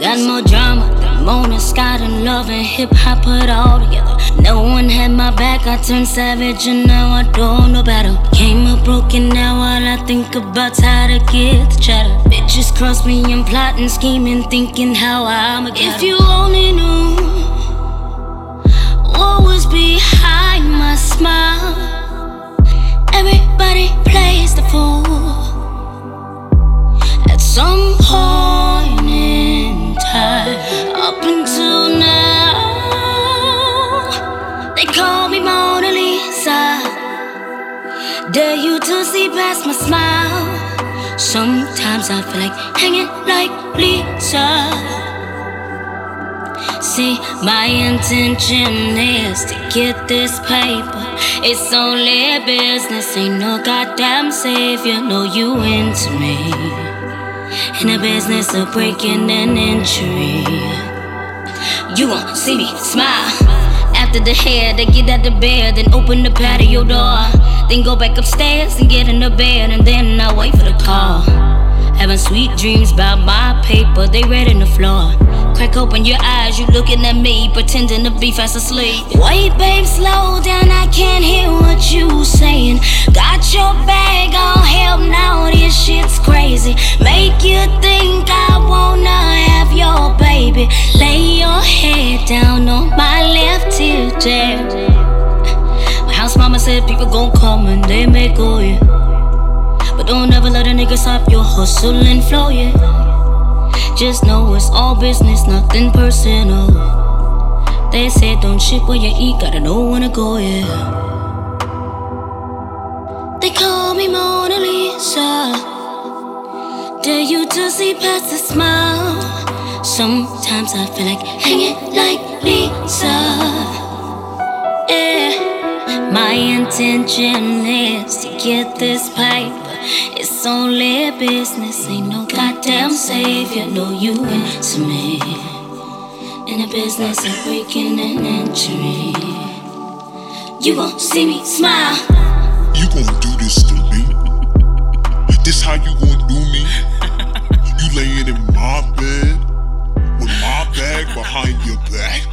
Got more drama than Mona Scott and love and hip hop put all together. No one had my back, I turned savage and now I don't know better. Came up broken now, all I think about how to get the cheddar. Bitches cross me and plotting, scheming, thinking how I'ma get. If you only knew Dare you to see past my smile? Sometimes I feel like hanging like Lisa. See, my intention is to get this paper. It's only business, ain't no goddamn savior. No, you into me. In the business of breaking and entering. You won't see me smile. After the hair, they get out the bed, then open the patio door. Then go back upstairs and get in the bed, and then I wait for the call. Having sweet dreams about my paper, they read in the floor. Crack open your eyes, you looking at me, pretending to be fast asleep. Wait, babe, slow down, I can't hear what you saying. Got your bag on help people and they may go, yeah. But don't ever let a nigga stop your hustle and flow, yeah. Just know it's all business, nothing personal. They say don't shit where you eat, gotta know when to go, yeah. They call me Mona Lisa. Dare you to see past the smile? Sometimes I feel like hanging like Lisa. My intention is to get this paper. It's only business, ain't no goddamn savior. No, you into me. In the business of breaking and entering. You won't see me smile. You gon' do this to me. This how you gon' do me. You laying in my bed with my bag behind your back.